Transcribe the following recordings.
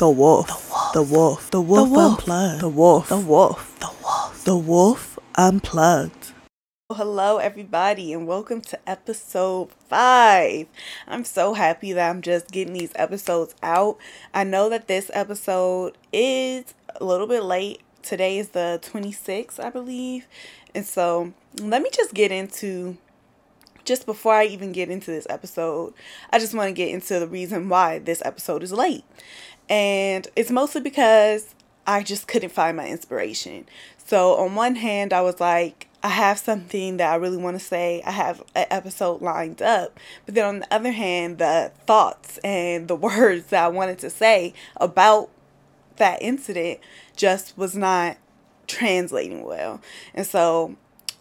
The wolf. The wolf. The wolf. The wolf. Unplugged. The wolf. The wolf. The wolf. The wolf unplugged. Hello, everybody, and welcome to episode five. I'm so happy that I'm just getting these episodes out. I know that this episode is a little bit late. Today is the 26th, I believe. And so let me just get into just before I even get into this episode, I just want to get into the reason why this episode is late. And it's mostly because I just couldn't find my inspiration. So, on one hand, I was like, I have something that I really want to say. I have an episode lined up. But then on the other hand, the thoughts and the words that I wanted to say about that incident just was not translating well. And so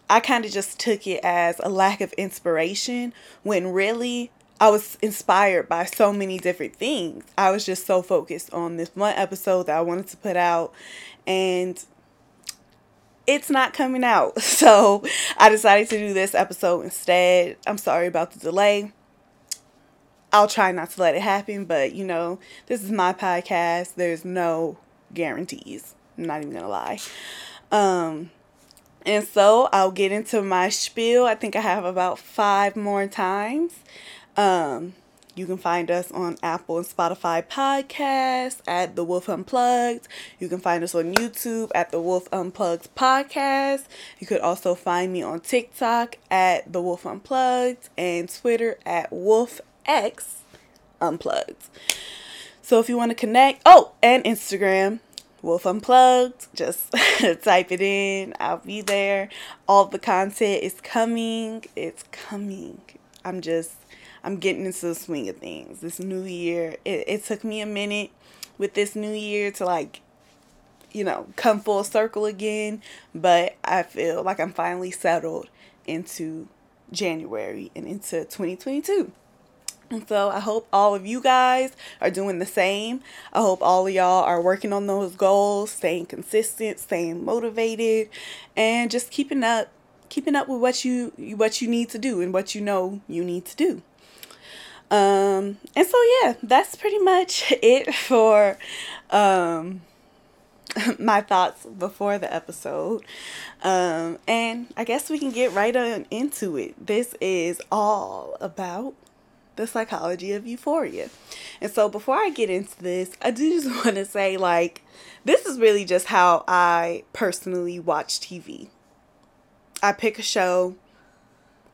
I kind of just took it as a lack of inspiration when really I was inspired by so many different things. I was just so focused on this one episode that I wanted to put out and it's not coming out. So I decided to do this episode instead. I'm sorry about the delay. I'll try not to let it happen, but you know, this is my podcast. There's no guarantees. I'm not even gonna lie. Um, and so I'll get into my spiel. I think I have about five more times. Um, you can find us on Apple and Spotify podcasts at The Wolf Unplugged. You can find us on YouTube at The Wolf Unplugged Podcast. You could also find me on TikTok at The Wolf Unplugged and Twitter at Wolf X Unplugged. So if you want to connect, oh, and Instagram Wolf Unplugged. Just type it in. I'll be there. All the content is coming. It's coming. I'm just, I'm getting into the swing of things. This new year, it, it took me a minute with this new year to like, you know, come full circle again. But I feel like I'm finally settled into January and into 2022. And so I hope all of you guys are doing the same. I hope all of y'all are working on those goals, staying consistent, staying motivated, and just keeping up keeping up with what you what you need to do and what you know you need to do. Um and so yeah, that's pretty much it for um my thoughts before the episode. Um and I guess we can get right on into it. This is all about the psychology of euphoria. And so before I get into this, I do just want to say like this is really just how I personally watch TV. I pick a show,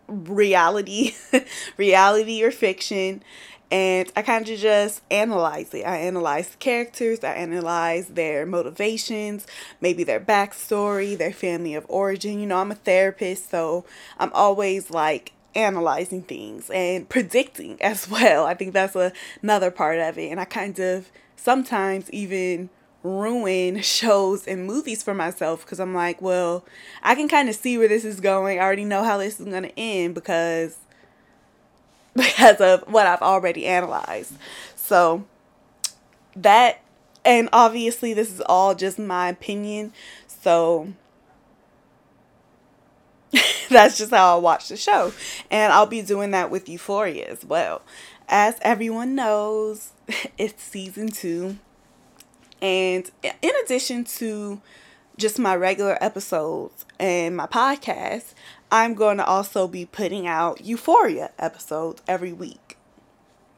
reality, reality or fiction, and I kind of just analyze it. I analyze the characters, I analyze their motivations, maybe their backstory, their family of origin. You know, I'm a therapist, so I'm always like analyzing things and predicting as well. I think that's a, another part of it. And I kind of sometimes even ruin shows and movies for myself because I'm like, well, I can kind of see where this is going. I already know how this is going to end because because of what I've already analyzed. So that and obviously this is all just my opinion. So that's just how I watch the show. And I'll be doing that with Euphoria as well. As everyone knows, it's season two. And in addition to just my regular episodes and my podcast, I'm going to also be putting out Euphoria episodes every week.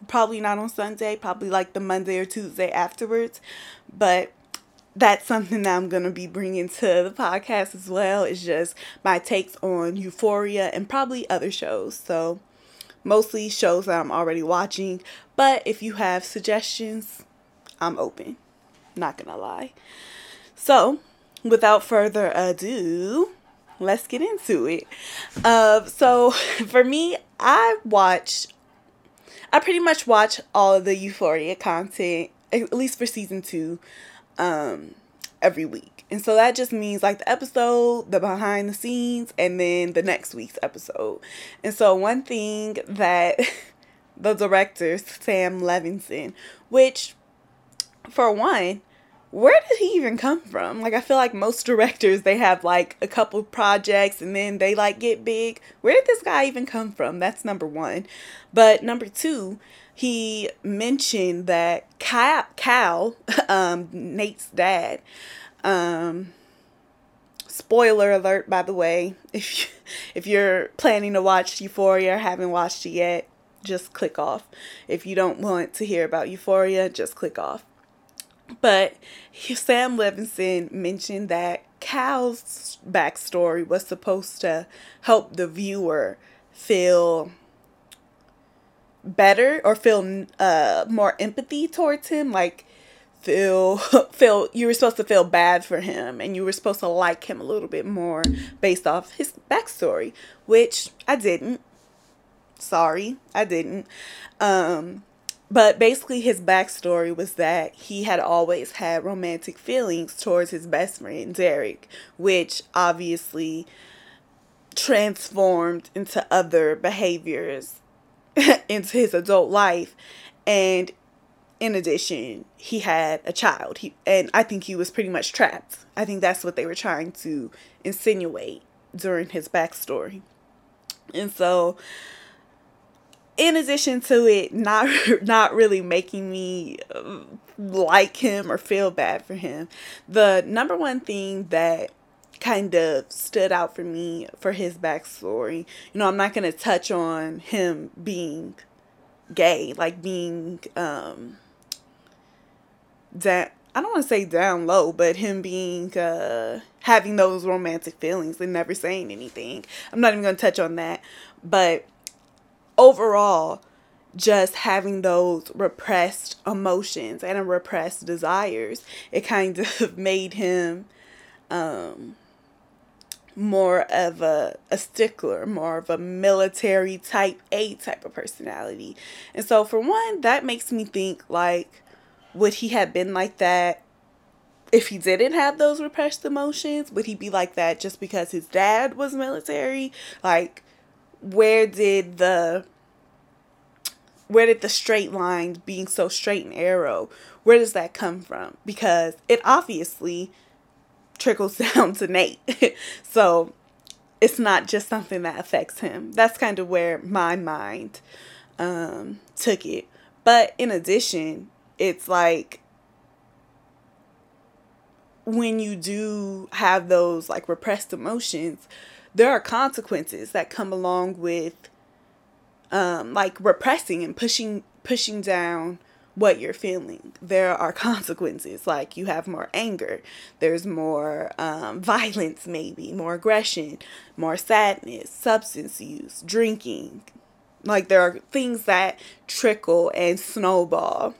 Probably not on Sunday, probably like the Monday or Tuesday afterwards. But that's something that I'm going to be bringing to the podcast as well. It's just my takes on Euphoria and probably other shows. So, mostly shows that I'm already watching. But if you have suggestions, I'm open. Not to lie. So, without further ado, let's get into it. Uh, so, for me, I watch, I pretty much watch all of the Euphoria content, at least for season two um, every week. And so that just means like the episode, the behind the scenes, and then the next week's episode. And so one thing that the director, Sam Levinson, which for one, where did he even come from? Like I feel like most directors they have like a couple projects and then they like get big. Where did this guy even come from? That's number 1. But number 2, he mentioned that Cal um, Nate's dad, um, spoiler alert by the way, if you, if you're planning to watch Euphoria or haven't watched it yet, just click off. If you don't want to hear about Euphoria, just click off. But Sam Levinson mentioned that Cal's backstory was supposed to help the viewer feel better or feel uh, more empathy towards him. Like feel feel you were supposed to feel bad for him and you were supposed to like him a little bit more based off his backstory, which I didn't. Sorry, I didn't. Um, but basically, his backstory was that he had always had romantic feelings towards his best friend, Derek, which obviously transformed into other behaviors into his adult life. And in addition, he had a child. He, and I think he was pretty much trapped. I think that's what they were trying to insinuate during his backstory. And so in addition to it not not really making me uh, like him or feel bad for him, the number one thing that kind of stood out for me for his backstory, you know, I'm not gonna touch on him being gay, like being um that I don't want to say down low, but him being uh having those romantic feelings and never saying anything. I'm not even gonna touch on that, but overall, just having those repressed emotions and repressed desires, it kind of made him um, more of a, a stickler, more of a military type A type of personality. And so, for one, that makes me think like, would he have been like that if he didn't have those repressed emotions? Would he be like that just because his dad was military? Like, where did the where did the straight lines being so straight and arrow where does that come from? Because it obviously trickles down to nate. So it's not just something that affects him. That's kind of where my mind um, took it. But in addition it's like when you do have those like repressed emotions there are consequences that come along with um, like repressing and pushing pushing down what you're feeling. There are consequences, like you have more anger, there's more um, violence, maybe more aggression, more sadness, substance use, drinking. Like there are things that trickle and snowball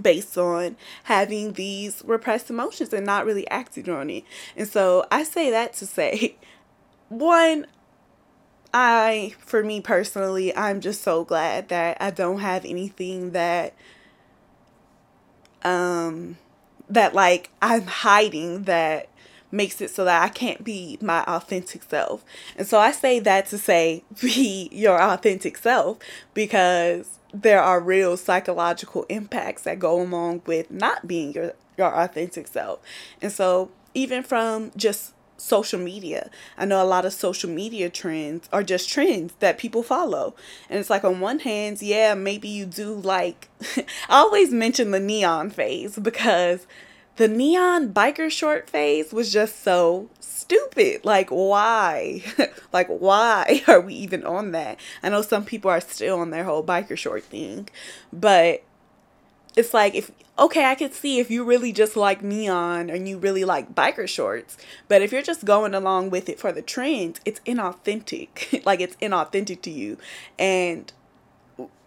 based on having these repressed emotions and not really acting on it. And so I say that to say, one, I, for me personally, I'm just so glad that I don't have anything that, um, that like I'm hiding that makes it so that I can't be my authentic self. And so I say that to say be your authentic self because there are real psychological impacts that go along with not being your your authentic self. And so even from just social media. I know a lot of social media trends are just trends that people follow. And it's like on one hand, yeah, maybe you do like I always mention the neon phase because the neon biker short phase was just so stupid. Like why? like why are we even on that? I know some people are still on their whole biker short thing, but it's like if okay, I could see if you really just like neon and you really like biker shorts, but if you're just going along with it for the trend, it's inauthentic. like it's inauthentic to you, and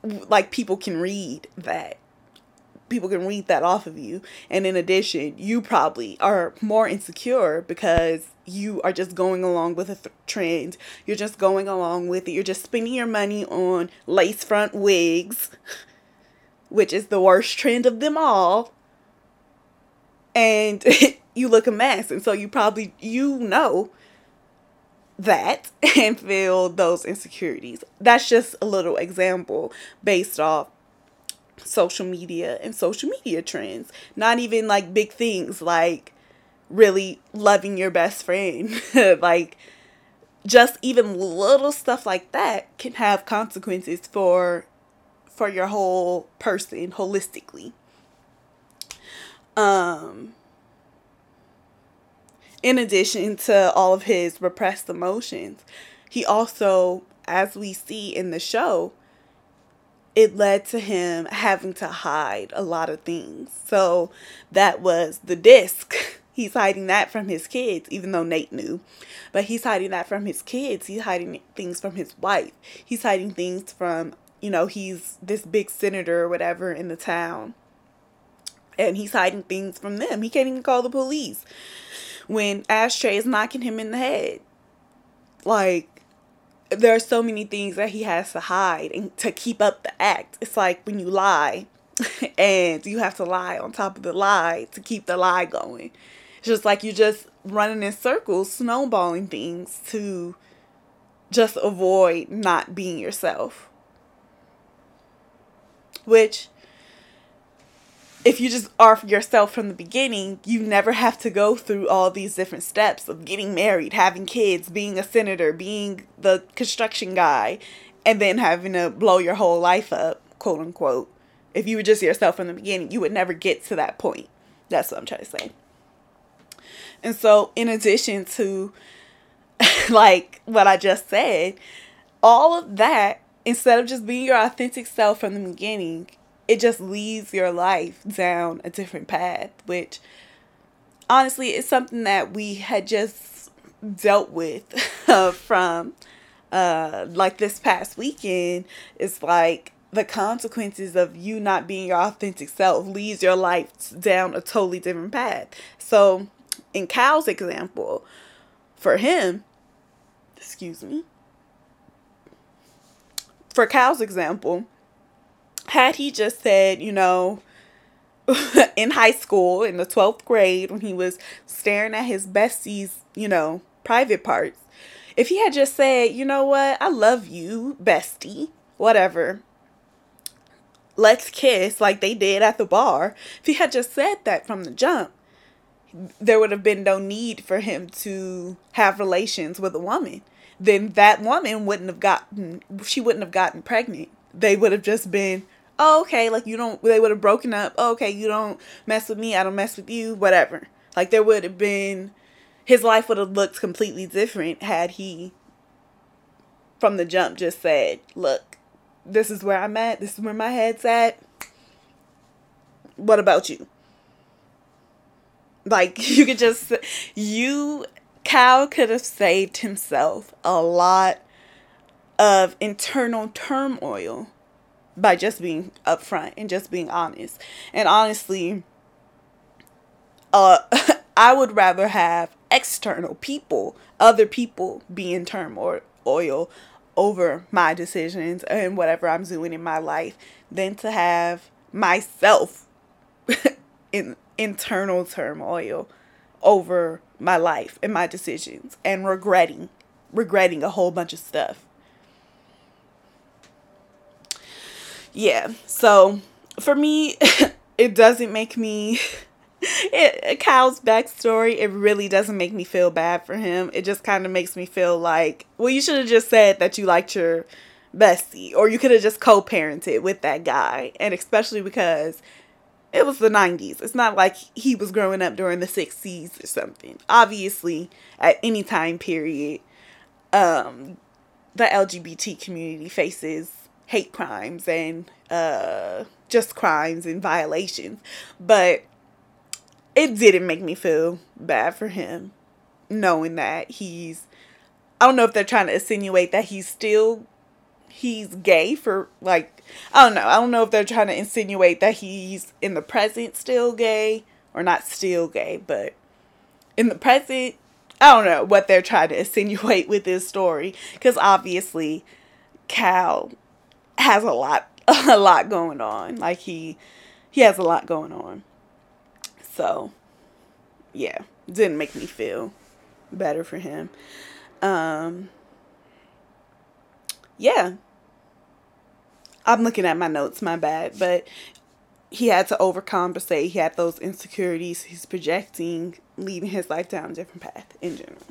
like people can read that. People can read that off of you. And in addition, you probably are more insecure because you are just going along with a th- trend. You're just going along with it. You're just spending your money on lace front wigs which is the worst trend of them all. And you look a mess. And so you probably, you know that and feel those insecurities. That's just a little example based off social media and social media trends. Not even like big things like really loving your best friend. like just even little stuff like that can have consequences for for your whole person holistically. Um in addition to all of his repressed emotions, he also as we see in the show, it led to him having to hide a lot of things. So that was the disc. He's hiding that from his kids, even though Nate knew. But he's hiding that from his kids. He's hiding things from his wife. He's hiding things from, you know, he's this big senator or whatever in the town. And he's hiding things from them. He can't even call the police when Ashtray is knocking him in the head. Like, there are so many things that he has to hide and to keep up the act. It's like when you lie and you have to lie on top of the lie to keep the lie going. It's just like you're just running in circles, snowballing things to just avoid not being yourself. Which if you just are yourself from the beginning, you never have to go through all these different steps of getting married, having kids, being a senator, being the construction guy, and then having to blow your whole life up, quote unquote. If you were just yourself from the beginning, you would never get to that point. That's what I'm trying to say. And so, in addition to like what I just said, all of that, instead of just being your authentic self from the beginning, it just leads your life down a different path, which honestly is something that we had just dealt with uh, from uh, like this past weekend. It's like the consequences of you not being your authentic self leads your life down a totally different path. So, in Cal's example, for him, excuse me, for Cal's example, had he just said, you know, in high school in the 12th grade when he was staring at his bestie's, you know, private parts, if he had just said, you know what, I love you, bestie, whatever, let's kiss like they did at the bar, if he had just said that from the jump, there would have been no need for him to have relations with a woman. Then that woman wouldn't have gotten, she wouldn't have gotten pregnant. They would have just been oh, okay, like you don't, they would have broken up. Oh, okay, you don't mess with me, I don't mess with you, whatever. Like there would have been, his life would have looked completely different had he, from the jump, just said, look, this is where I'm at, this is where my head's at. What about you? Like you could just, you, Cal could have saved himself a lot of internal turmoil by just being upfront and just being honest. And honestly, uh, I would rather have external people, other people be in turmoil over my decisions and whatever I'm doing in my life than to have myself in internal turmoil over my life and my decisions and regretting regretting a whole bunch of stuff. yeah so for me it doesn't make me it, Cal's backstory, it really doesn't make me feel bad for him. It just kind of makes me feel like, well, you should have just said that you liked your bestie, or you could have just co parented with that guy. And especially because it was the 90s. It's not like he was growing up during the 60s or something. Obviously, at any time period, um, the LGBT community faces hate crimes and uh, just crimes and violations. But it didn't make me feel bad for him knowing that he's I don't know if they're trying to insinuate that he's still he's gay for like I don't know. I don't know if they're trying to insinuate that he's in the present still gay or not still gay, but in the present I don't know what they're trying to insinuate with this story cuz obviously Cal has a lot a lot going on. Like he he has a lot going on. So yeah, didn't make me feel better for him. Um yeah. I'm looking at my notes, my bad, but he had to overcompensate. He had those insecurities. He's projecting, leading his life down a different path in general.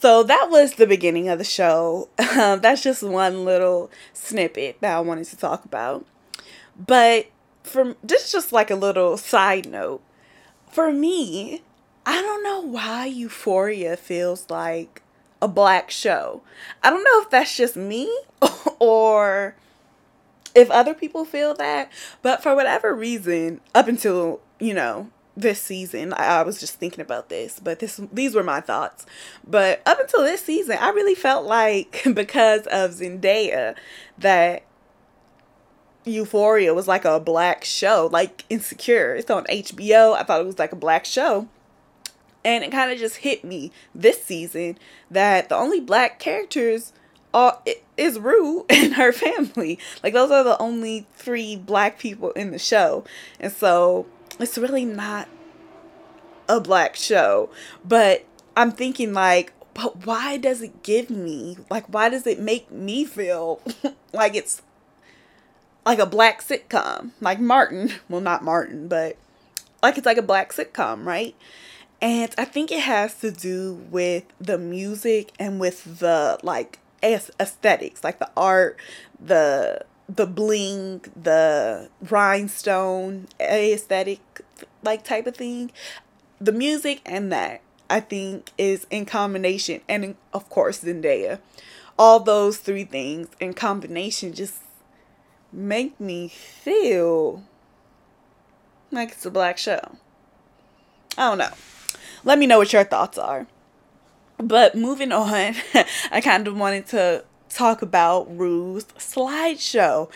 So that was the beginning of the show. Um, that's just one little snippet that I wanted to talk about. But for this is just like a little side note. For me, I don't know why Euphoria feels like a black show. I don't know if that's just me or if other people feel that, but for whatever reason, up until, you know, this season, I, I was just thinking about this, but this these were my thoughts. But up until this season, I really felt like because of Zendaya that Euphoria was like a black show, like Insecure. It's on HBO. I thought it was like a black show. And it kind of just hit me this season that the only black characters are is Rue and her family. Like those are the only three black people in the show. And so it's really not a black show. But I'm thinking like but why does it give me like why does it make me feel like it's like a black sitcom, like Martin. Well, not Martin, but like it's like a black sitcom, right? And I think it has to do with the music and with the like aesthetics, like the art, the the bling, the rhinestone aesthetic like type of thing. The music and that I think is in combination and of course Zendaya. All those three things in combination just make me feel like it's a black show. I don't know. Let me know what your thoughts are. But moving on, I kind of wanted to talk about Rue's slideshow.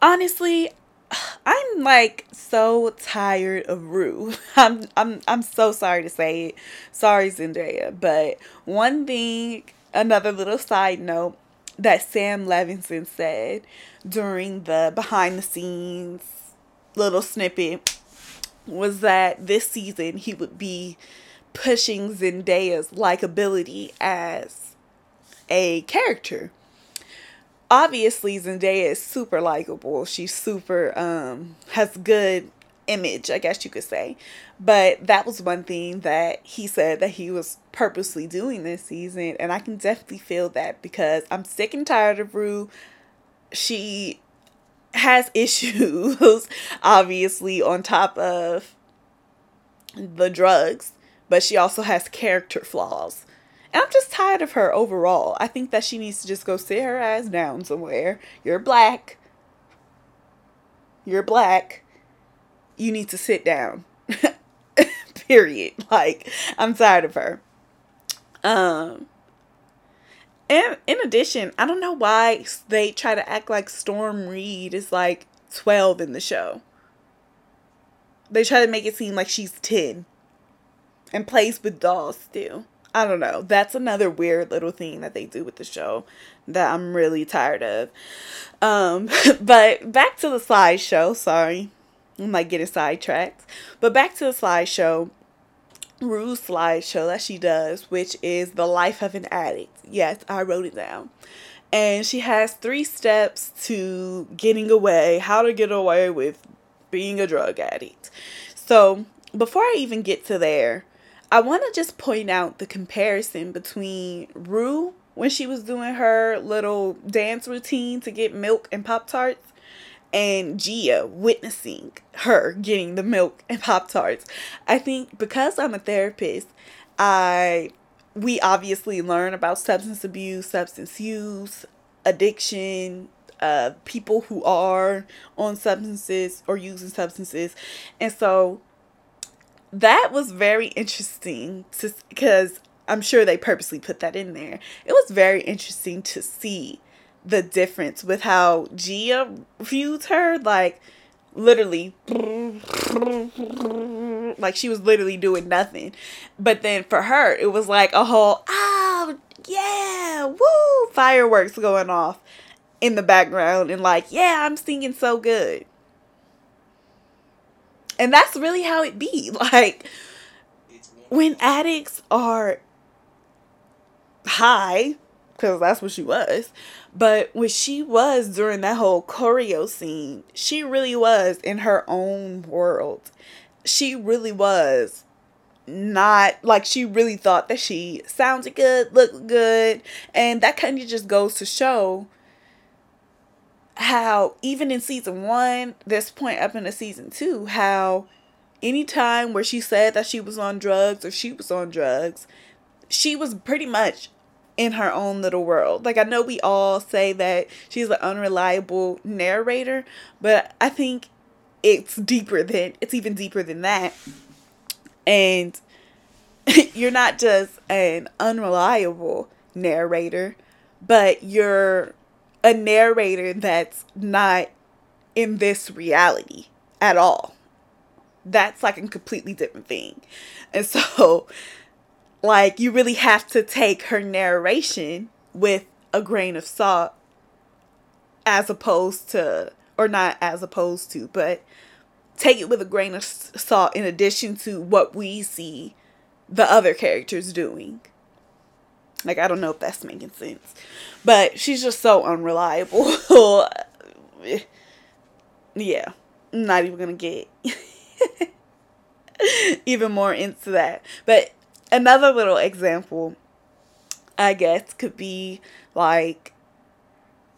Honestly, I'm like so tired of Rue. I'm I'm I'm so sorry to say it. Sorry Zendaya, but one thing, another little side note that Sam Levinson said during the behind the scenes little snippet was that this season he would be pushing Zendaya's likability as a character. Obviously Zendaya is super likable. She's super um has good image, I guess you could say. But that was one thing that he said that he was purposely doing this season and I can definitely feel that because I'm sick and tired of Rue she has issues, obviously, on top of the drugs, but she also has character flaws. And I'm just tired of her overall. I think that she needs to just go sit her ass down somewhere. You're black. You're black. You need to sit down. Period. Like, I'm tired of her. Um, and in addition, I don't know why they try to act like Storm Reid is like 12 in the show. They try to make it seem like she's 10 and plays with dolls still. I don't know. That's another weird little thing that they do with the show that I'm really tired of. Um, but back to the slideshow. Sorry, I might get sidetracked. But back to the slideshow. Rue's slideshow that she does, which is the life of an addict. Yes, I wrote it down. And she has three steps to getting away, how to get away with being a drug addict. So, before I even get to there, I want to just point out the comparison between Rue when she was doing her little dance routine to get milk and Pop Tarts and Gia witnessing her getting the milk and Pop Tarts. I think because I'm a therapist, I we obviously learn about substance abuse, substance use, addiction, uh, people who are on substances or using substances. And so that was very interesting because I'm sure they purposely put that in there. It was very interesting to see the difference with how Gia views her, like literally like she was literally doing nothing. But then for her it was like a whole oh yeah, woo fireworks going off in the background and like, yeah, I'm singing so good. And that's really how it be. Like when addicts are high, because that's what she was, but when she was during that whole choreo scene, she really was in her own world. She really was not like she really thought that she sounded good, looked good, and that kind of just goes to show how even in season one, this point up into season two, how anytime where she said that she was on drugs or she was on drugs, she was pretty much in her own little world. Like I know we all say that she's an unreliable narrator, but I think it's deeper than it's even deeper than that. And you're not just an unreliable narrator, but you're a narrator that's not in this reality at all. That's like a completely different thing. And so, like, you really have to take her narration with a grain of salt as opposed to, or not as opposed to, but take it with a grain of salt in addition to what we see the other characters doing. Like, I don't know if that's making sense. But she's just so unreliable. yeah. Not even going to get even more into that. But another little example, I guess, could be like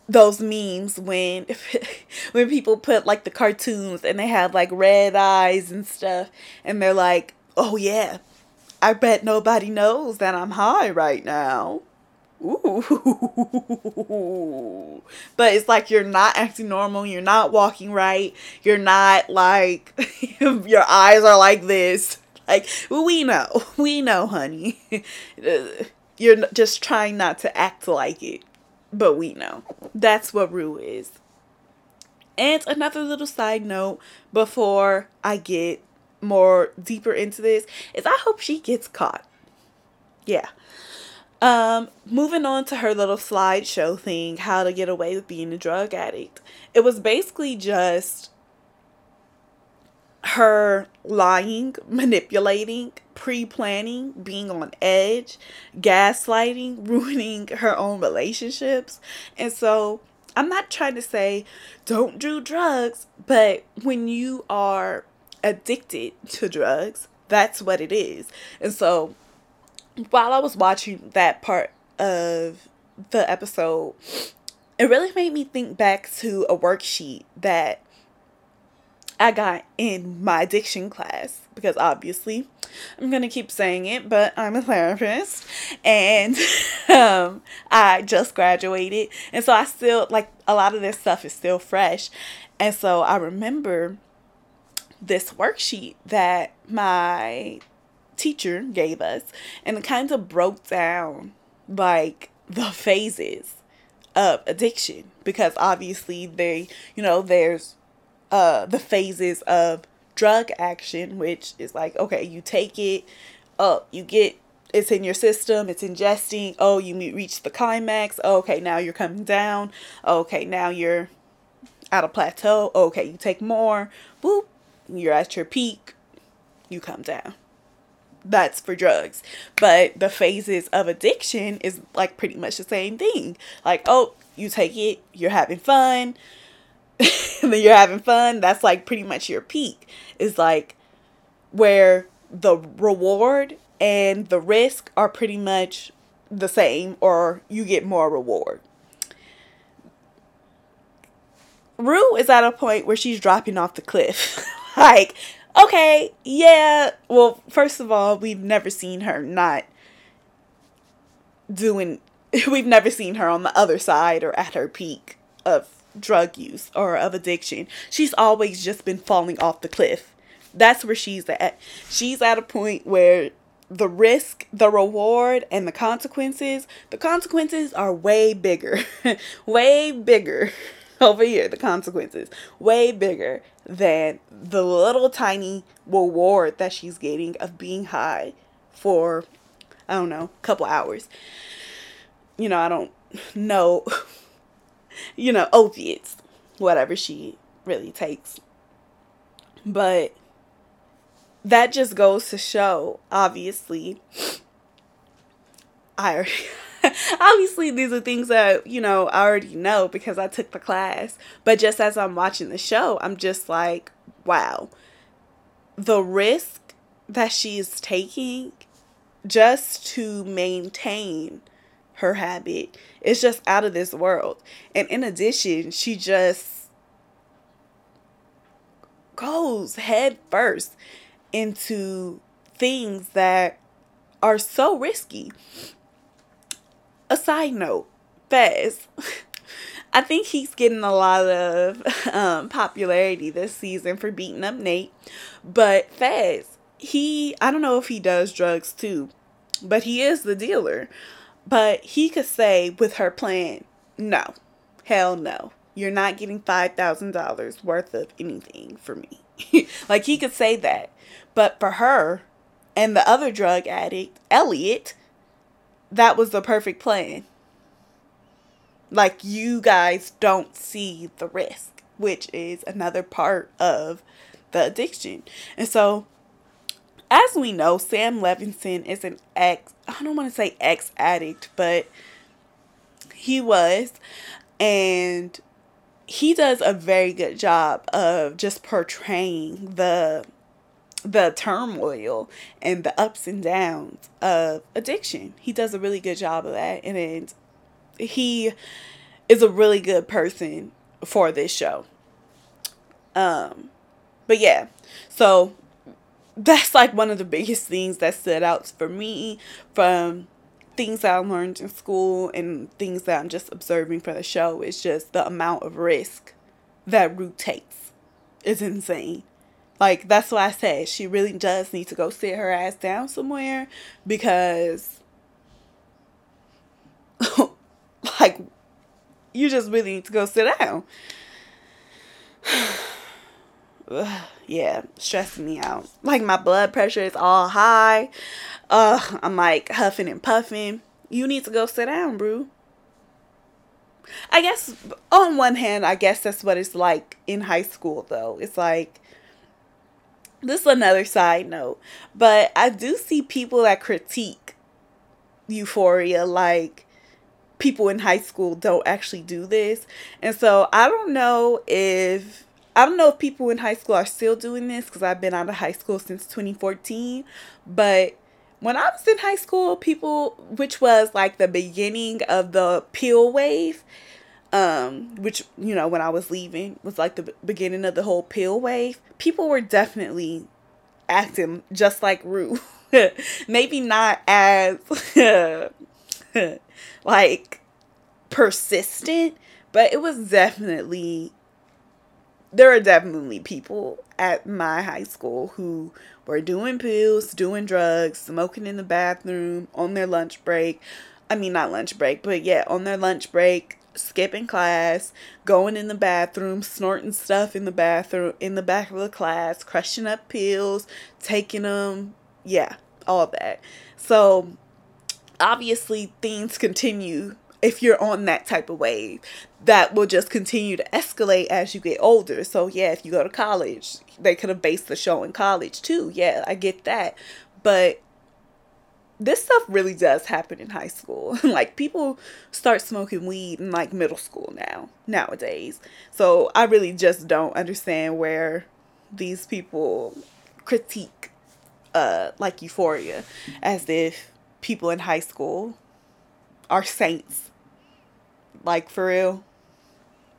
those memes when when people put like the cartoons and they have like red eyes and stuff and they're like, "Oh yeah, I bet nobody knows that I'm high right now. Ooh. But it's like you're not acting normal, you're not walking right, you're not like your eyes are like this. Like we know. We know, honey. You're just trying not to act like it. But we know. That's what Rue is. And another little side note before I get more deeper into this is I hope she gets caught. Yeah. Um, moving on to her little slideshow thing, how to get away with being a drug addict. It was basically just her lying, manipulating, pre planning, being on edge, gaslighting, ruining her own relationships. And so I'm not trying to say don't do drugs, but when you are addicted to drugs. That's what it is. And so while I was watching that part of the episode, it really made me think back to a worksheet that I got in my addiction class because obviously I'm going to keep saying it, but I'm a therapist and um, I just graduated. And so I still, like, a lot of this stuff is still fresh. And so I remember this worksheet that my teacher gave us and it kind of broke down like the phases of addiction because obviously they you know there's uh the phases of drug action which is like okay you take it up you get it's in your system it's ingesting oh you reach the climax oh, okay now you're coming down okay now you're at a plateau okay you take more boop you're at your peak, you come down. That's for drugs. But the phases of addiction is like pretty much the same thing. Like, oh, you take it, you're having fun. then you're having fun. That's like pretty much your peak. Is like where the reward and the risk are pretty much the same or you get more reward. Rue is at a point where she's dropping off the cliff. like, okay, yeah. Well, first of all, we've never seen her not doing, we've never seen her on the other side or at her peak of drug use or of addiction. She's always just been falling off the cliff. That's where she's at. She's at a point where the risk, the reward, and the consequences, the consequences are way bigger. way bigger over here, the consequences, way bigger than the little tiny reward that she's getting of being high for, I don't know, a couple hours. You know, I don't know, you know, opiates, whatever she really takes. But that just goes to show, obviously, I already. obviously these are things that you know i already know because i took the class but just as i'm watching the show i'm just like wow the risk that she's taking just to maintain her habit is just out of this world. And in addition, she just goes head first into things that are so risky. A side note, Fez. I think he's getting a lot of um, popularity this season for beating up Nate. But Fez, he, I don't know if he does drugs too, but he is the dealer. But he could say with her plan, no, hell no. You're not getting $5,000 worth of anything for me. like he could say that. But for her and the other drug addict, Elliot, that was the perfect plan. Like you guys don't see the risk, which is another part of the addiction. And so as we know, Sam Levinson is an ex, I don't want to say ex addict, but he was. And he does a very good job of just portraying the the turmoil and the ups and downs of addiction. He does a really good job of that and he is a really good person for this show. Um but yeah. So that's like one of the biggest things that stood out for me from things that I learned in school and things that I'm just observing for the show is just the amount of risk that Rue takes is insane. Like that's why I said she really does need to go sit her ass down somewhere because like you just really need to go sit down. yeah, stressing me out. Like my blood pressure is all high. Uh, I'm like huffing and puffing. You need to go sit down, bro. I guess on one hand, I guess that's what it's like in high school though. It's like this is another side note, but I do see people that critique euphoria like people in high school don't actually do this. And so I don't know if I don't know if people in high school are still doing this because I've been out of high school since 2014. But when I was in high school, people, which was like the beginning of the pill wave, um, which, you know, when I was leaving was like the beginning of the whole pill wave, people were definitely acting just like Rue. Maybe not as like persistent, but it was definitely there are definitely people at my high school who were doing pills, doing drugs, smoking in the bathroom on their lunch break. I mean, not lunch break, but yeah, on their lunch break, skipping class, going in the bathroom, snorting stuff in the bathroom, in the back of the class, crushing up pills, taking them. Yeah, all that. So, obviously, things continue if you're on that type of wave that will just continue to escalate as you get older. So yeah, if you go to college, they could have based the show in college too. Yeah, I get that. But this stuff really does happen in high school. like people start smoking weed in like middle school now, nowadays. So I really just don't understand where these people critique uh like euphoria as if people in high school are saints like for real.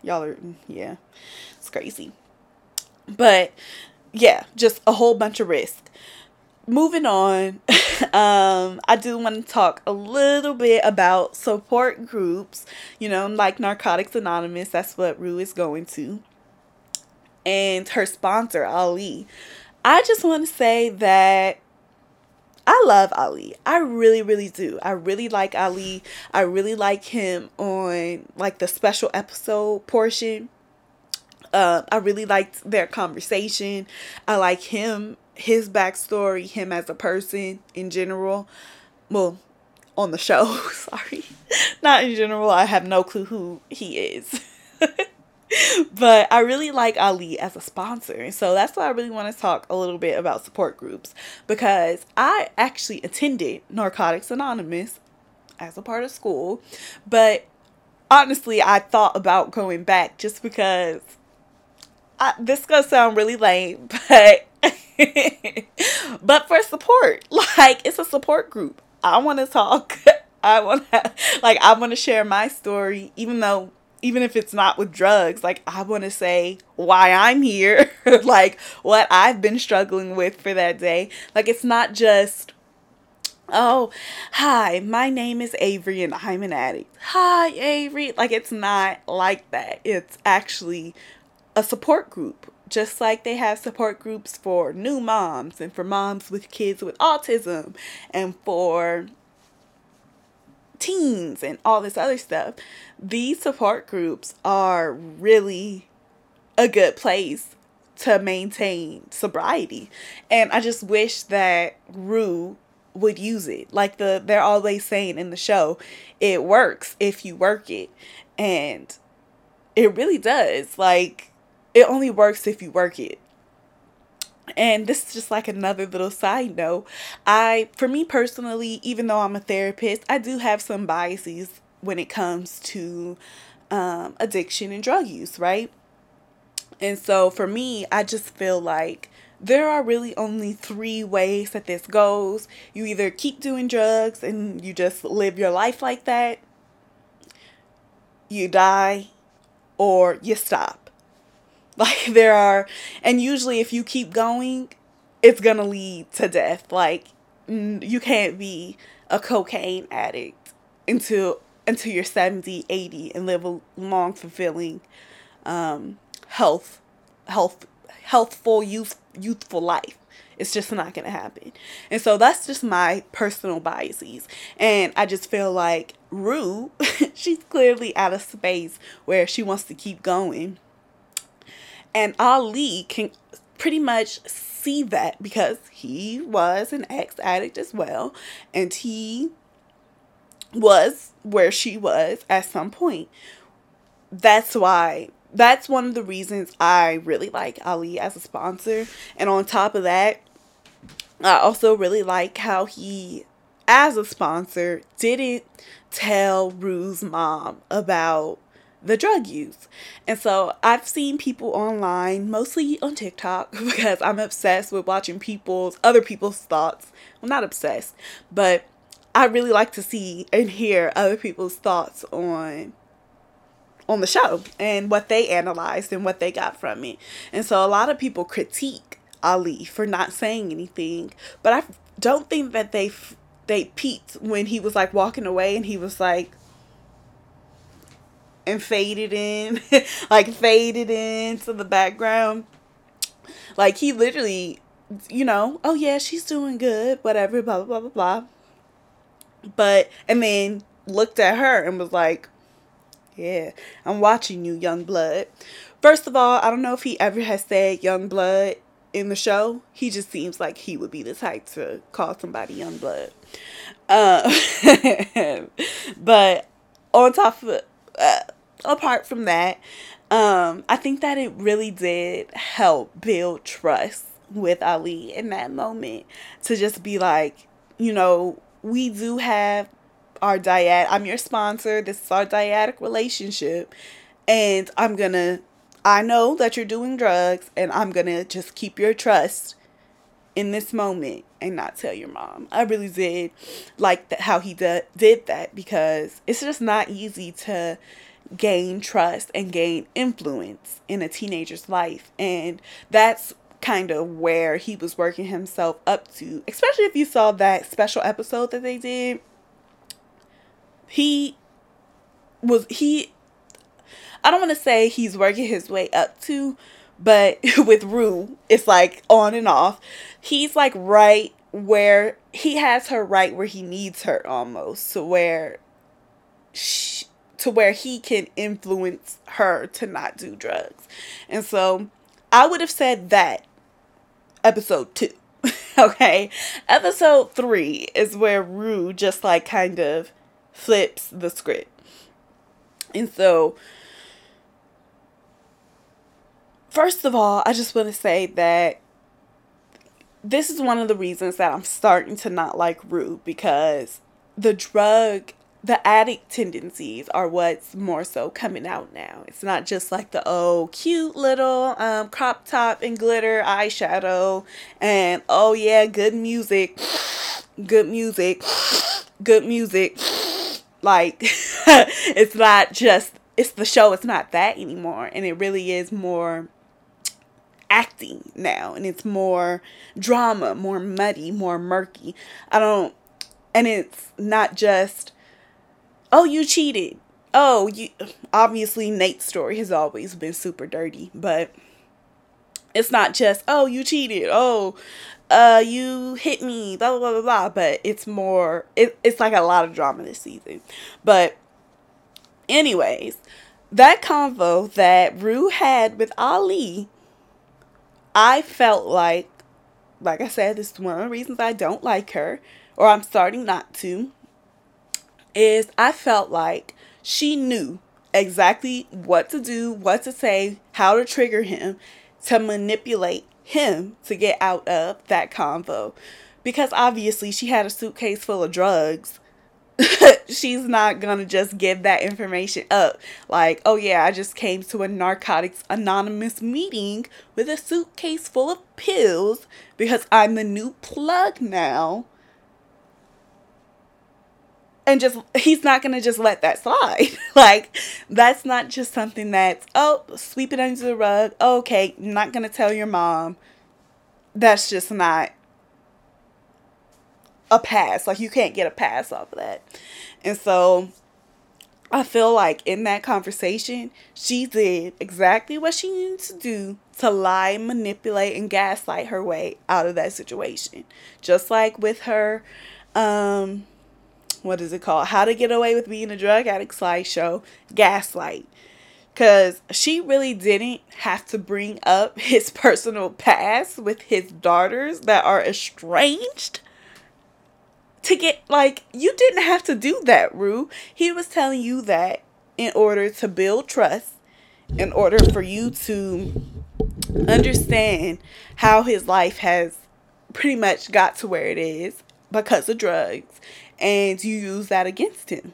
Y'all are yeah. It's crazy. But yeah, just a whole bunch of risk. Moving on, um, I do want to talk a little bit about support groups, you know, like Narcotics Anonymous, that's what Rue is going to. And her sponsor, Ali. I just want to say that I love Ali. I really, really do. I really like Ali. I really like him on like the special episode portion. Uh, I really liked their conversation. I like him, his backstory, him as a person in general. Well, on the show, sorry. Not in general. I have no clue who he is. but I really like Ali as a sponsor. So that's why I really want to talk a little bit about support groups because I actually attended Narcotics Anonymous as a part of school. But honestly, I thought about going back just because I, this is going to sound really lame, but but for support. Like it's a support group. I want to talk I want to like I want to share my story even though even if it's not with drugs, like I want to say why I'm here, like what I've been struggling with for that day. Like it's not just oh, hi, my name is Avery and I'm an addict. Hi, Avery. Like it's not like that. It's actually a support group just like they have support groups for new moms and for moms with kids with autism and for teens and all this other stuff, these support groups are really a good place to maintain sobriety. And I just wish that Rue would use it. Like the they're always saying in the show, it works if you work it. And it really does. Like it only works if you work it. And this is just like another little side note. I, for me personally, even though I'm a therapist, I do have some biases when it comes to um, addiction and drug use, right? And so for me, I just feel like there are really only three ways that this goes. You either keep doing drugs and you just live your life like that, you die, or you stop. Like there are, and usually if you keep going, it's gonna lead to death. Like you can't be a cocaine addict until until you're 70, 80 and live a long, fulfilling, um, health, health, healthful, youth, youthful life. It's just not gonna happen. And so that's just my personal biases. And I just feel like Rue, she's clearly out of space where she wants to keep going and Ali can pretty much see that because he was an ex addict as well. And he was where she was at some point. That's why that's one of the reasons I really like Ali as a sponsor. And on top of that, I also really like how he, as a sponsor, didn't tell Rue's mom about the drug use. And so I've seen people online, mostly on TikTok, because I'm obsessed with watching people's other people's thoughts. Well, not obsessed, but I really like to see and hear other people's thoughts on on the show and what they analyzed and what they got from it. And so a lot of people critique Ali for not saying anything, but I don't think that they they peaked when he was like walking away and he was like and faded in, like faded into the background. Like he literally, you know, oh yeah, she's doing good, whatever, blah blah blah blah blah. But and then looked at her and was like, "Yeah, I'm watching you, young blood." First of all, I don't know if he ever has said young blood in the show. He just seems like he would be the type to call somebody young blood. Uh, but on top of uh, apart from that, um, I think that it really did help build trust with Ali in that moment to just be like, you know, we do have our dyad. I'm your sponsor. This is our dyadic relationship. And I'm going to, I know that you're doing drugs, and I'm going to just keep your trust in this moment and not tell your mom. I really did like how he d- did that because it's just not easy to gain trust and gain influence in a teenager's life. And that's kind of where he was working himself up to, especially if you saw that special episode that they did. He was, he, I don't want to say he's working his way up to, but with Rue, it's like on and off. He's like right where he has her right where he needs her almost, so where she, to where he can influence her to not do drugs. And so I would have said that episode two. okay. Episode three is where Rue just like kind of flips the script. And so, first of all, I just want to say that this is one of the reasons that I'm starting to not like Rue because the drug the addict tendencies are what's more so coming out now. It's not just like the oh cute little um, crop top and glitter eyeshadow and oh yeah, good music, good music, good music. Like it's not just it's the show, it's not that anymore. And it really is more acting now and it's more drama, more muddy, more murky. I don't and it's not just oh you cheated. Oh, you obviously Nate's story has always been super dirty, but it's not just oh you cheated. Oh, uh you hit me, blah blah blah blah, but it's more it, it's like a lot of drama this season. But anyways, that convo that Rue had with Ali, I felt like, like I said, this is one of the reasons I don't like her, or I'm starting not to, is I felt like she knew exactly what to do, what to say, how to trigger him, to manipulate him to get out of that convo. Because obviously she had a suitcase full of drugs she's not gonna just give that information up. Like, oh yeah, I just came to a Narcotics Anonymous meeting with a suitcase full of pills because I'm the new plug now. And just, he's not gonna just let that slide. like, that's not just something that's, oh, sweep it under the rug. Okay, not gonna tell your mom. That's just not a pass. Like you can't get a pass off of that. And so I feel like in that conversation, she did exactly what she needed to do to lie, manipulate, and gaslight her way out of that situation. Just like with her, um, what is it called? How to Get Away with Being a Drug Addict slideshow, Gaslight. Because she really didn't have to bring up his personal past with his daughters that are estranged to get like you didn't have to do that, Rue. He was telling you that in order to build trust, in order for you to understand how his life has pretty much got to where it is because of drugs and you use that against him.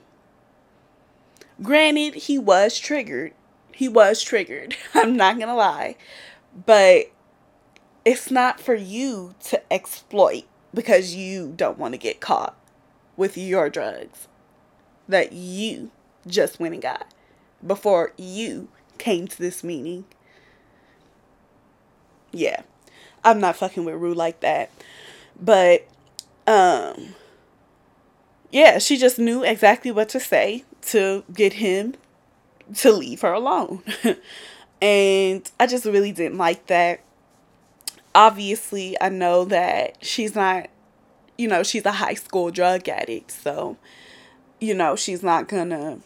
Granted, he was triggered. He was triggered. I'm not going to lie. But it's not for you to exploit because you don't want to get caught with your drugs that you just went and got before you came to this meeting. Yeah. I'm not fucking with Rue like that. But um yeah, she just knew exactly what to say to get him to leave her alone. and I just really didn't like that obviously I know that she's not, you know, she's a high school drug addict. So, you know, she's not gonna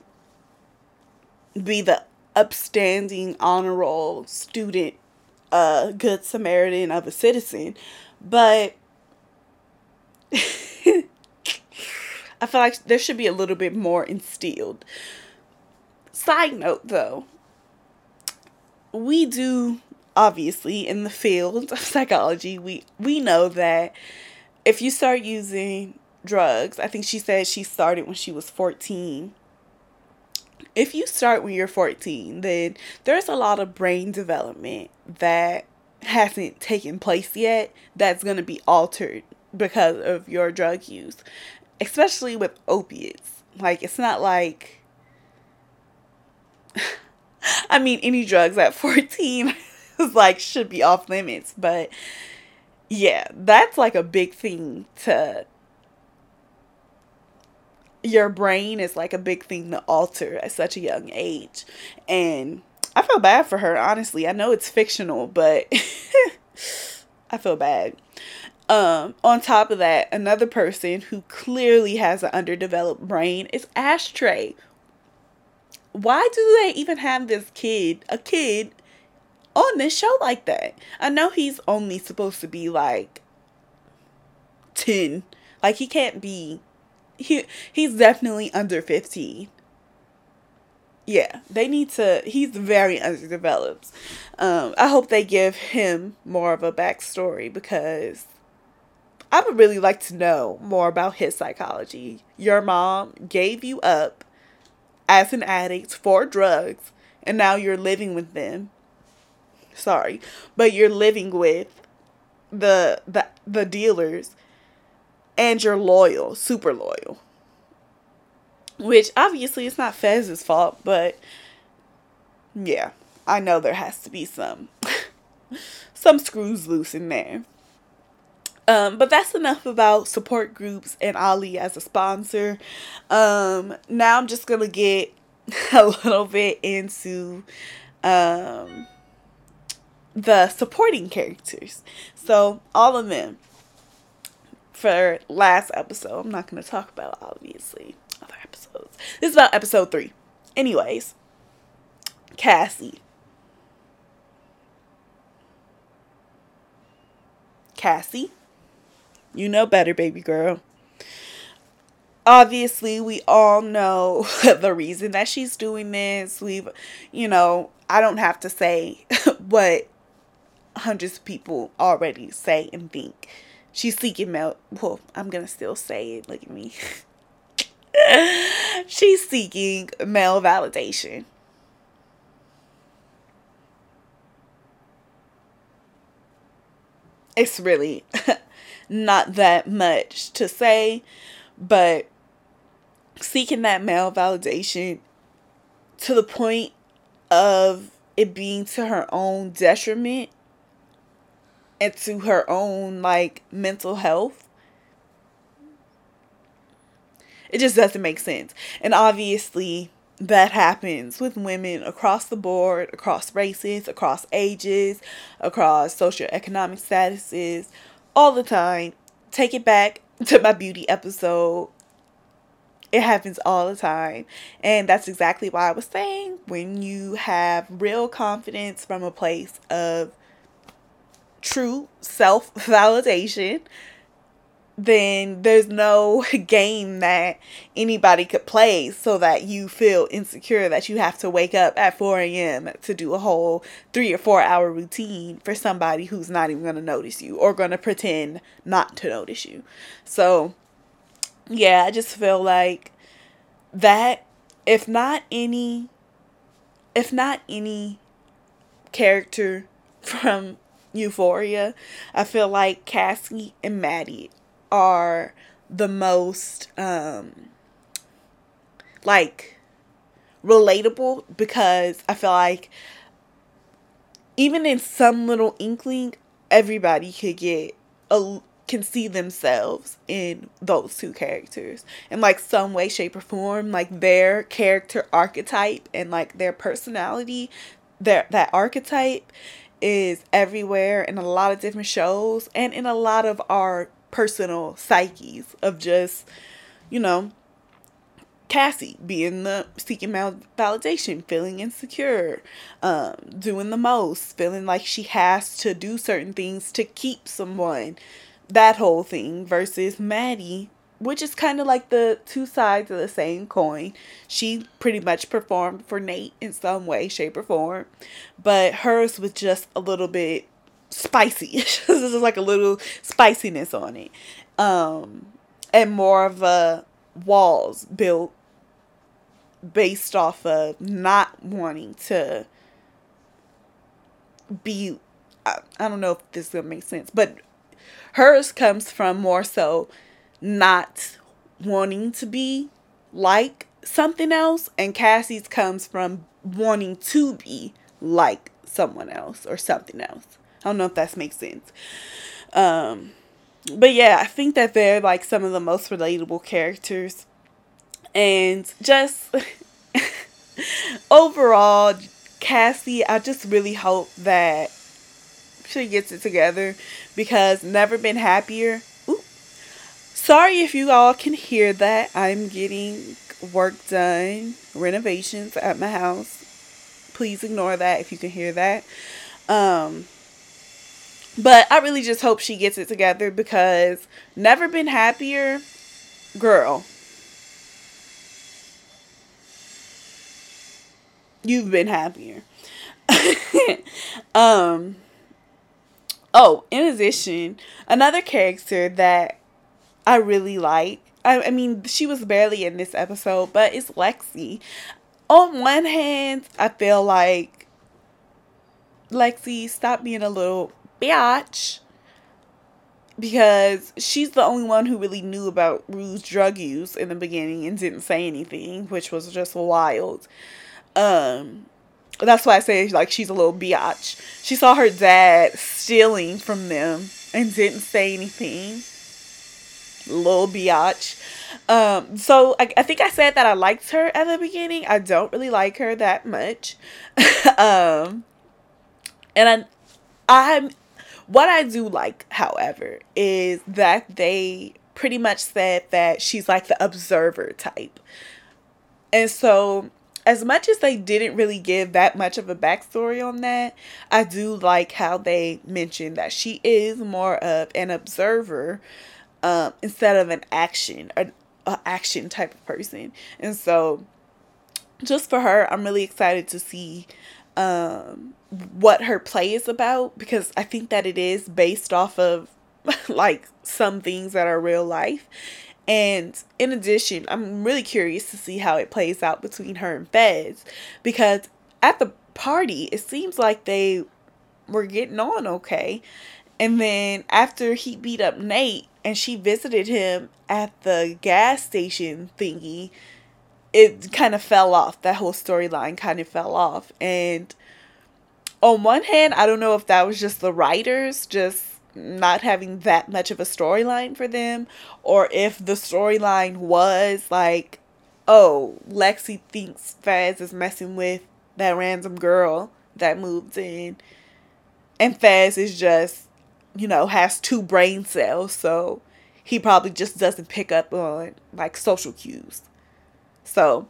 be the upstanding honor roll student, uh, good Samaritan of a citizen. But I feel like there should be a little bit more instilled. Side note though, we do obviously in the field of psychology, we we know that if you start using drugs, I think she said she started when she was 14. If you start when you're 14, then there's a lot of brain development that hasn't taken place yet that's going to be altered because of your drug use, especially with opiates. Like, it's not like. I mean, any drugs at 14 like should be off limits. But yeah, that's like a big thing to your brain is like a big thing to alter at such a young age. And I feel bad for her, honestly. I know it's fictional, but I feel bad. Um, on top of that, another person who clearly has an underdeveloped brain is Ashtray. Why do they even have this kid, a kid on this show like that. I know he's only supposed to be like 10. Like he can't be he he's definitely under 15. Yeah, they need to he's very underdeveloped. Um I hope they give him more of a backstory because I would really like to know more about his psychology. Your mom gave you up as an addict for drugs and now you're living with them sorry, but you're living with the the the dealers and you're loyal, super loyal. which obviously it's not Fez's fault, but yeah, I know there has to be some some screws loose in there. Um, but that's enough about support groups and Ali as a sponsor. Um, now I'm just gonna get a little bit into um, the supporting characters. So all of them for last episode. I'm not gonna talk about obviously other episodes. This is about episode three. Anyways, Cassie. Cassie you know better, baby girl. Obviously, we all know the reason that she's doing this. We've, you know, I don't have to say what hundreds of people already say and think. She's seeking male. Well, I'm gonna still say it. Look at me. She's seeking male validation. It's really not that much to say, but seeking that male validation to the point of it being to her own detriment and to her own like mental health it just doesn't make sense. And obviously that happens with women across the board across races across ages across socioeconomic statuses all the time. Take it back to my beauty episode. It happens all the time. And that's exactly why I was saying when you have real confidence from a place of true self validation, then there's no game that anybody could play so that you feel insecure that you have to wake up at 4 a.m. to do a whole three or four hour routine for somebody who's not even going to notice you or going to pretend not to notice you. So, yeah, I just feel like that, if not any, if not any character from Euphoria, I feel like Cassie and Maddy are the most um like relatable because I feel like even in some little inkling everybody could get a can see themselves in those two characters in like some way shape or form. Like their character archetype and like their personality their that archetype is everywhere in a lot of different shows and in a lot of our personal psyches of just, you know, Cassie being the seeking validation, feeling insecure, um, doing the most, feeling like she has to do certain things to keep someone, that whole thing, versus Maddy, which is kind of like the two sides of the same coin. She pretty much performed for Nate in some way, shape, or form, but hers was just a little bit spicy. this is like a little spiciness on it. Um, and more of a walls built based off of not wanting to be I, I don't know if this is gonna make sense, but hers comes from more so not wanting to be like something else, and Cassie's comes from wanting to be like someone else or something else. I don't know if that makes sense. Um, but yeah, I think that they're like some of the most relatable characters. And just overall, Cassie, I just really hope that she gets it together because never been happier. Sorry if you all can hear that. I'm getting work done, renovations at my house. Please ignore that if you can hear that. Um, but I really just hope she gets it together because never been happier, girl. You've been happier. um Oh, in addition, another character that I really like. I, I mean, she was barely in this episode, but it's Lexi. On one hand, I feel like Lexi, stop being a little bitch because she's the only one who really knew about Rue's drug use in the beginning and didn't say anything, which was just wild. Um, that's why I say like she's a little biatch. She saw her dad stealing from them and didn't say anything. Little biatch. Um, so I, I think I said that I liked her at the beginning. I don't really like her that much. um, and I, I'm what I do like, however, is that they pretty much said that she's like the observer type. And so, as much as they didn't really give that much of a backstory on that, I do like how they mentioned that she is more of an observer um, instead of an action, an action type of person. And so, just for her, I'm really excited to see um, what her play is about because I think that it is based off of like some things that are real life. And in addition, I'm really curious to see how it plays out between her and Fez because at the party, it seems like they were getting on okay. And then after he beat up Nate and she visited him at the gas station thingy, it kind of fell off. That whole storyline kind of fell off. And on one hand, I don't know if that was just the writers just not having that much of a storyline for them, or if the storyline was like, oh, Lexi thinks Fez is messing with that random girl that moved in, and Fez is just, you know, has two brain cells, so he probably just doesn't pick up on like social cues. So,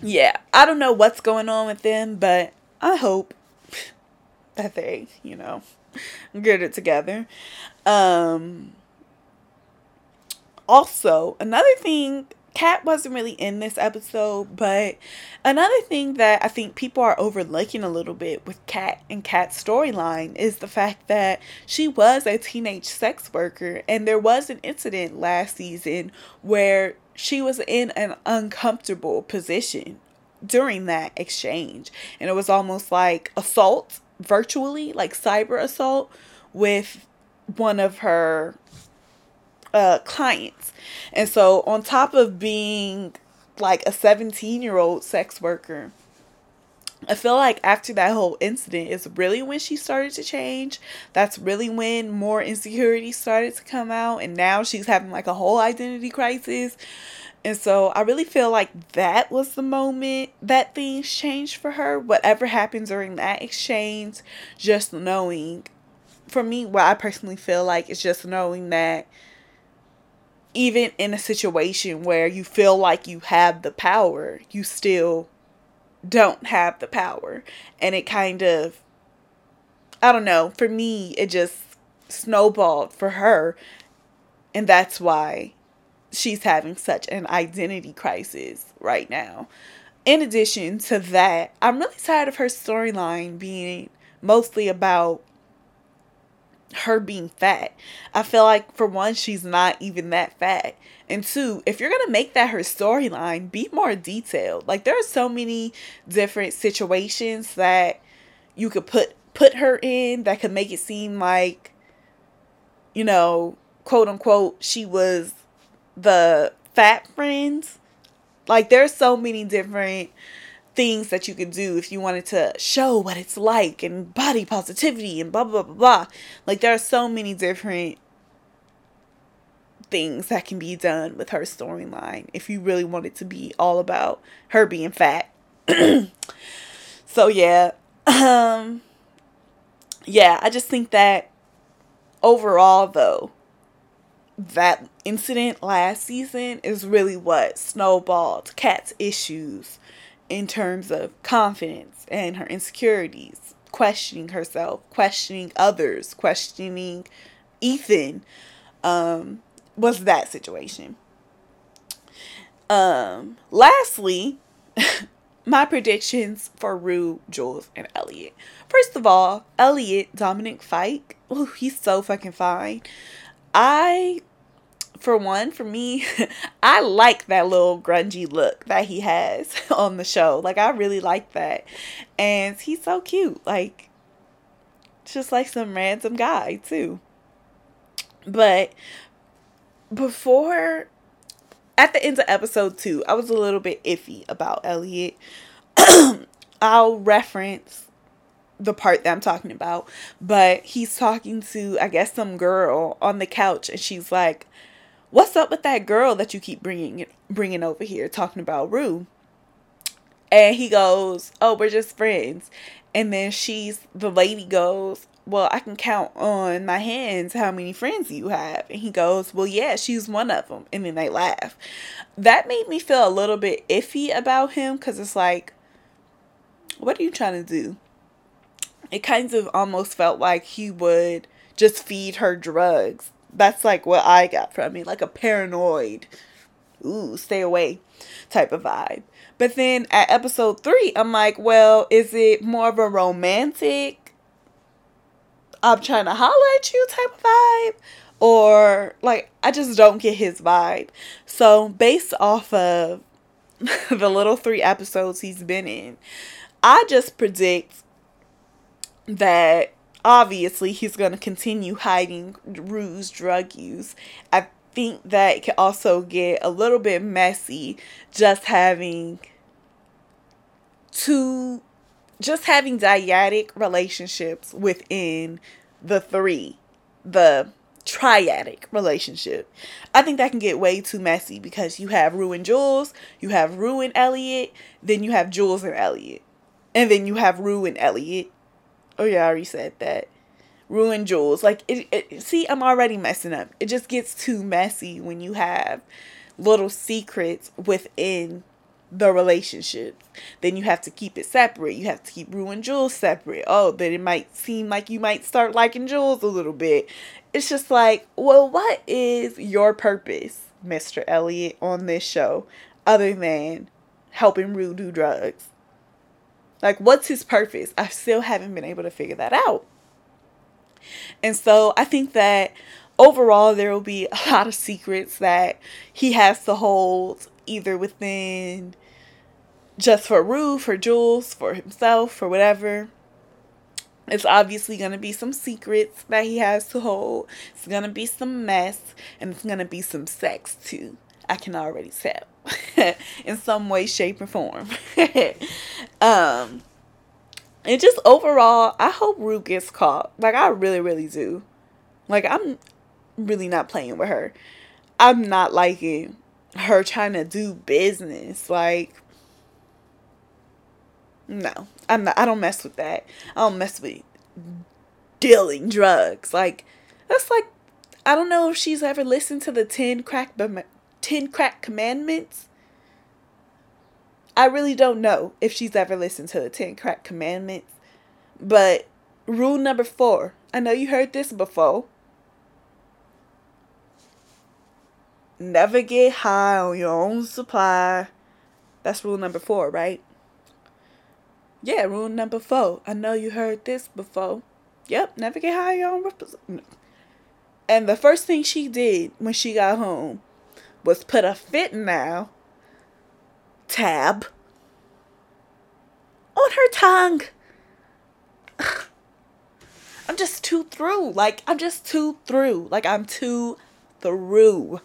yeah, I don't know what's going on with them, but I hope that they, you know, get it together. Um also, another thing Kat wasn't really in this episode, but another thing that I think people are overlooking a little bit with Kat and Kat's storyline is the fact that she was a teenage sex worker and there was an incident last season where she was in an uncomfortable position during that exchange and it was almost like assault virtually like cyber assault with one of her uh, clients. And so, on top of being like a 17 year old sex worker, I feel like after that whole incident is really when she started to change. That's really when more insecurity started to come out. And now she's having like a whole identity crisis. And so I really feel like that was the moment that things changed for her. Whatever happened during that exchange, just knowing, for me, what I personally feel like is just knowing that even in a situation where you feel like you have the power, you still don't have the power. And it kind of, I don't know, for me, it just snowballed for her. And that's why she's having such an identity crisis right now. In addition to that, I'm really tired of her storyline being mostly about her being fat. I feel like for one, she's not even that fat. And two, if you're gonna make that her storyline, be more detailed. Like there are so many different situations that you could put put her in that could make it seem like, you know, quote unquote, she was the fat friends. Like there's so many different things that you could do if you wanted to show what it's like and body positivity and blah blah blah blah. Like there are so many different things that can be done with her storyline if you really want it to be all about her being fat. so yeah. Um yeah, I just think that overall though that incident last season is really what snowballed Kat's issues in terms of confidence and her insecurities, questioning herself, questioning others, questioning Ethan. Um, was that situation. Um, lastly, my predictions for Rue, Jules, and Elliot. First of all, Elliot, Dominic Fike, oh, he's so fucking fine. I for one, for me, I like that little grungy look that he has on the show. Like I really like that. And he's so cute. Like just like some random guy too. But before at the end of episode two, I was a little bit iffy about Elliot. I'll reference the part that I'm talking about, but he's talking to, I guess, some girl on the couch, and she's like, "What's up with that girl that you keep bringing bringing over here, talking about Rue?" And he goes, "Oh, we're just friends." And then she's the lady goes, well, I can count on my hands how many friends you have. And he goes, well, yeah, she's one of them. And then they laugh. That made me feel a little bit iffy about him because it's like, what are you trying to do? It kind of almost felt like he would just feed her drugs. That's like what I got from it, like a paranoid, ooh, stay away type of vibe. But then at episode three, I'm like, well, is it more of a romantic I'm trying to holler at you type of vibe or like I just don't get his vibe. So based off of the little three episodes he's been in, I just predict that obviously he's going to continue hiding Rue's drug use. I think that it can also get a little bit messy just having two just having dyadic relationships within the three, the triadic relationship. I think that can get way too messy because you have Rue and Jules, you have Rue and Elliot, then you have Jules and Elliot, and then you have Rue and Elliot. Oh yeah, I already said that. Ruin Jules, like it, it. See, I'm already messing up. It just gets too messy when you have little secrets within the relationship. Then you have to keep it separate. You have to keep Rue and Jules separate. Oh, then it might seem like you might start liking Jules a little bit. It's just like, well, what is your purpose, Mr. Elliot, on this show, other than helping Rue do drugs? Like, what's his purpose? I still haven't been able to figure that out. And so I think that overall, there will be a lot of secrets that he has to hold either within just for Rue, for Jules, for himself, for whatever. It's obviously going to be some secrets that he has to hold. It's going to be some mess. And it's going to be some sex too. I can already tell. In some way, shape, or form. um, and just overall, I hope Rue gets caught. Like, I really, really do. Like, I'm really not playing with her. I'm not liking her trying to do business. Like, no, I'm not. I don't mess with that. I don't mess with dealing drugs. Like that's like I don't know if she's ever listened to the ten crack ten crack commandments. I really don't know if she's ever listened to the ten crack commandments, but rule number four. I know you heard this before. Never get high on your own supply. That's rule number four, right? Yeah, rule number four. I know you heard this before. Yep, never get high on your own. And the first thing she did when she got home was put a fentanyl tab on her tongue. I'm just too through. Like, I'm just too through. Like, I'm too through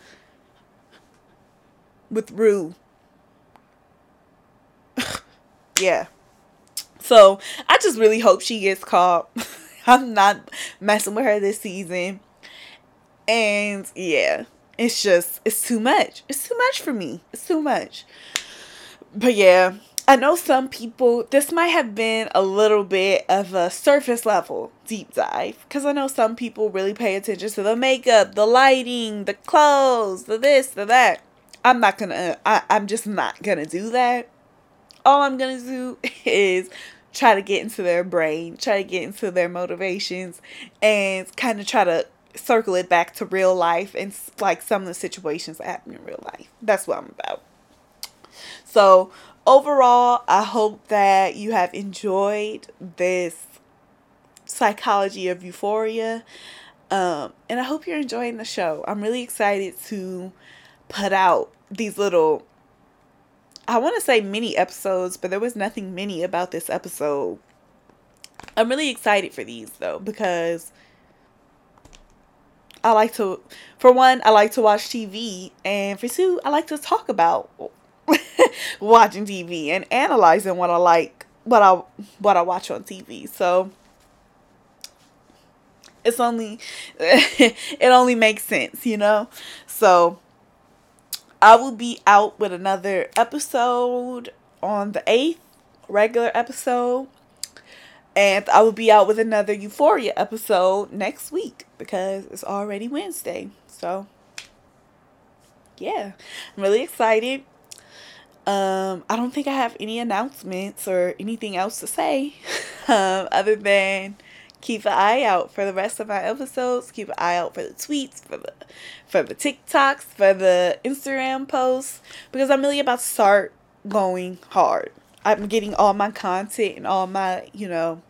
with Rue. yeah. So I just really hope she gets caught. I'm not messing with her this season. And yeah, it's just, it's too much. It's too much for me. It's too much. But yeah, I know some people, this might have been a little bit of a surface level deep dive. Because I know some people really pay attention to the makeup, the lighting, the clothes, the this, the that. I'm not gonna, I, I'm just not gonna do that. All I'm gonna do is try to get into their brain, try to get into their motivations, and kind of try to circle it back to real life and like some of the situations that happen in real life. That's what I'm about. So, overall, I hope that you have enjoyed this psychology of euphoria. Um, and I hope you're enjoying the show. I'm really excited to put out these little I want to say mini episodes, but there was nothing mini about this episode. I'm really excited for these though because I like to, for one, I like to watch TV, and for two, I like to talk about watching TV and analyzing what I like, what I what I watch on TV. So it's only it only makes sense, you know. So I will be out with another episode on the eighth, regular episode. And I will be out with another Euphoria episode next week because it's already Wednesday. So, yeah, I'm really excited. Um, I don't think I have any announcements or anything else to say um, other than keep an eye out for the rest of my episodes. Keep an eye out for the tweets, for the for the TikToks, for the Instagram posts because I'm really about to start going hard. I'm getting all my content and all my, you know,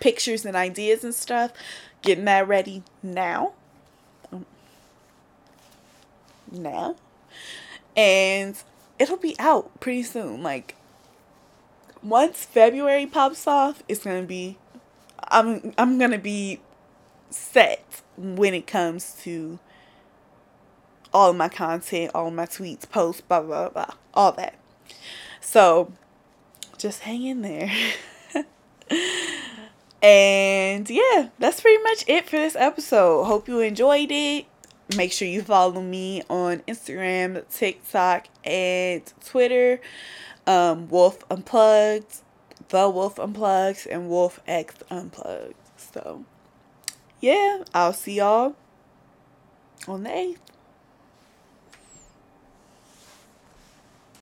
pictures and ideas and stuff, getting that ready now. Now. And it'll be out pretty soon. Like once February pops off, it's to be I'm I'm to be set when it comes to all my content, all my tweets, posts, blah, blah, blah all that. So just hang in there. and yeah, that's pretty much it for this episode. Hope you enjoyed it. Make sure you follow me on Instagram, TikTok, and Twitter. Um, Wolf Unplugged, The Wolf Unplugged, and Wolf X Unplugged. So, yeah, I'll see y'all on the 8th.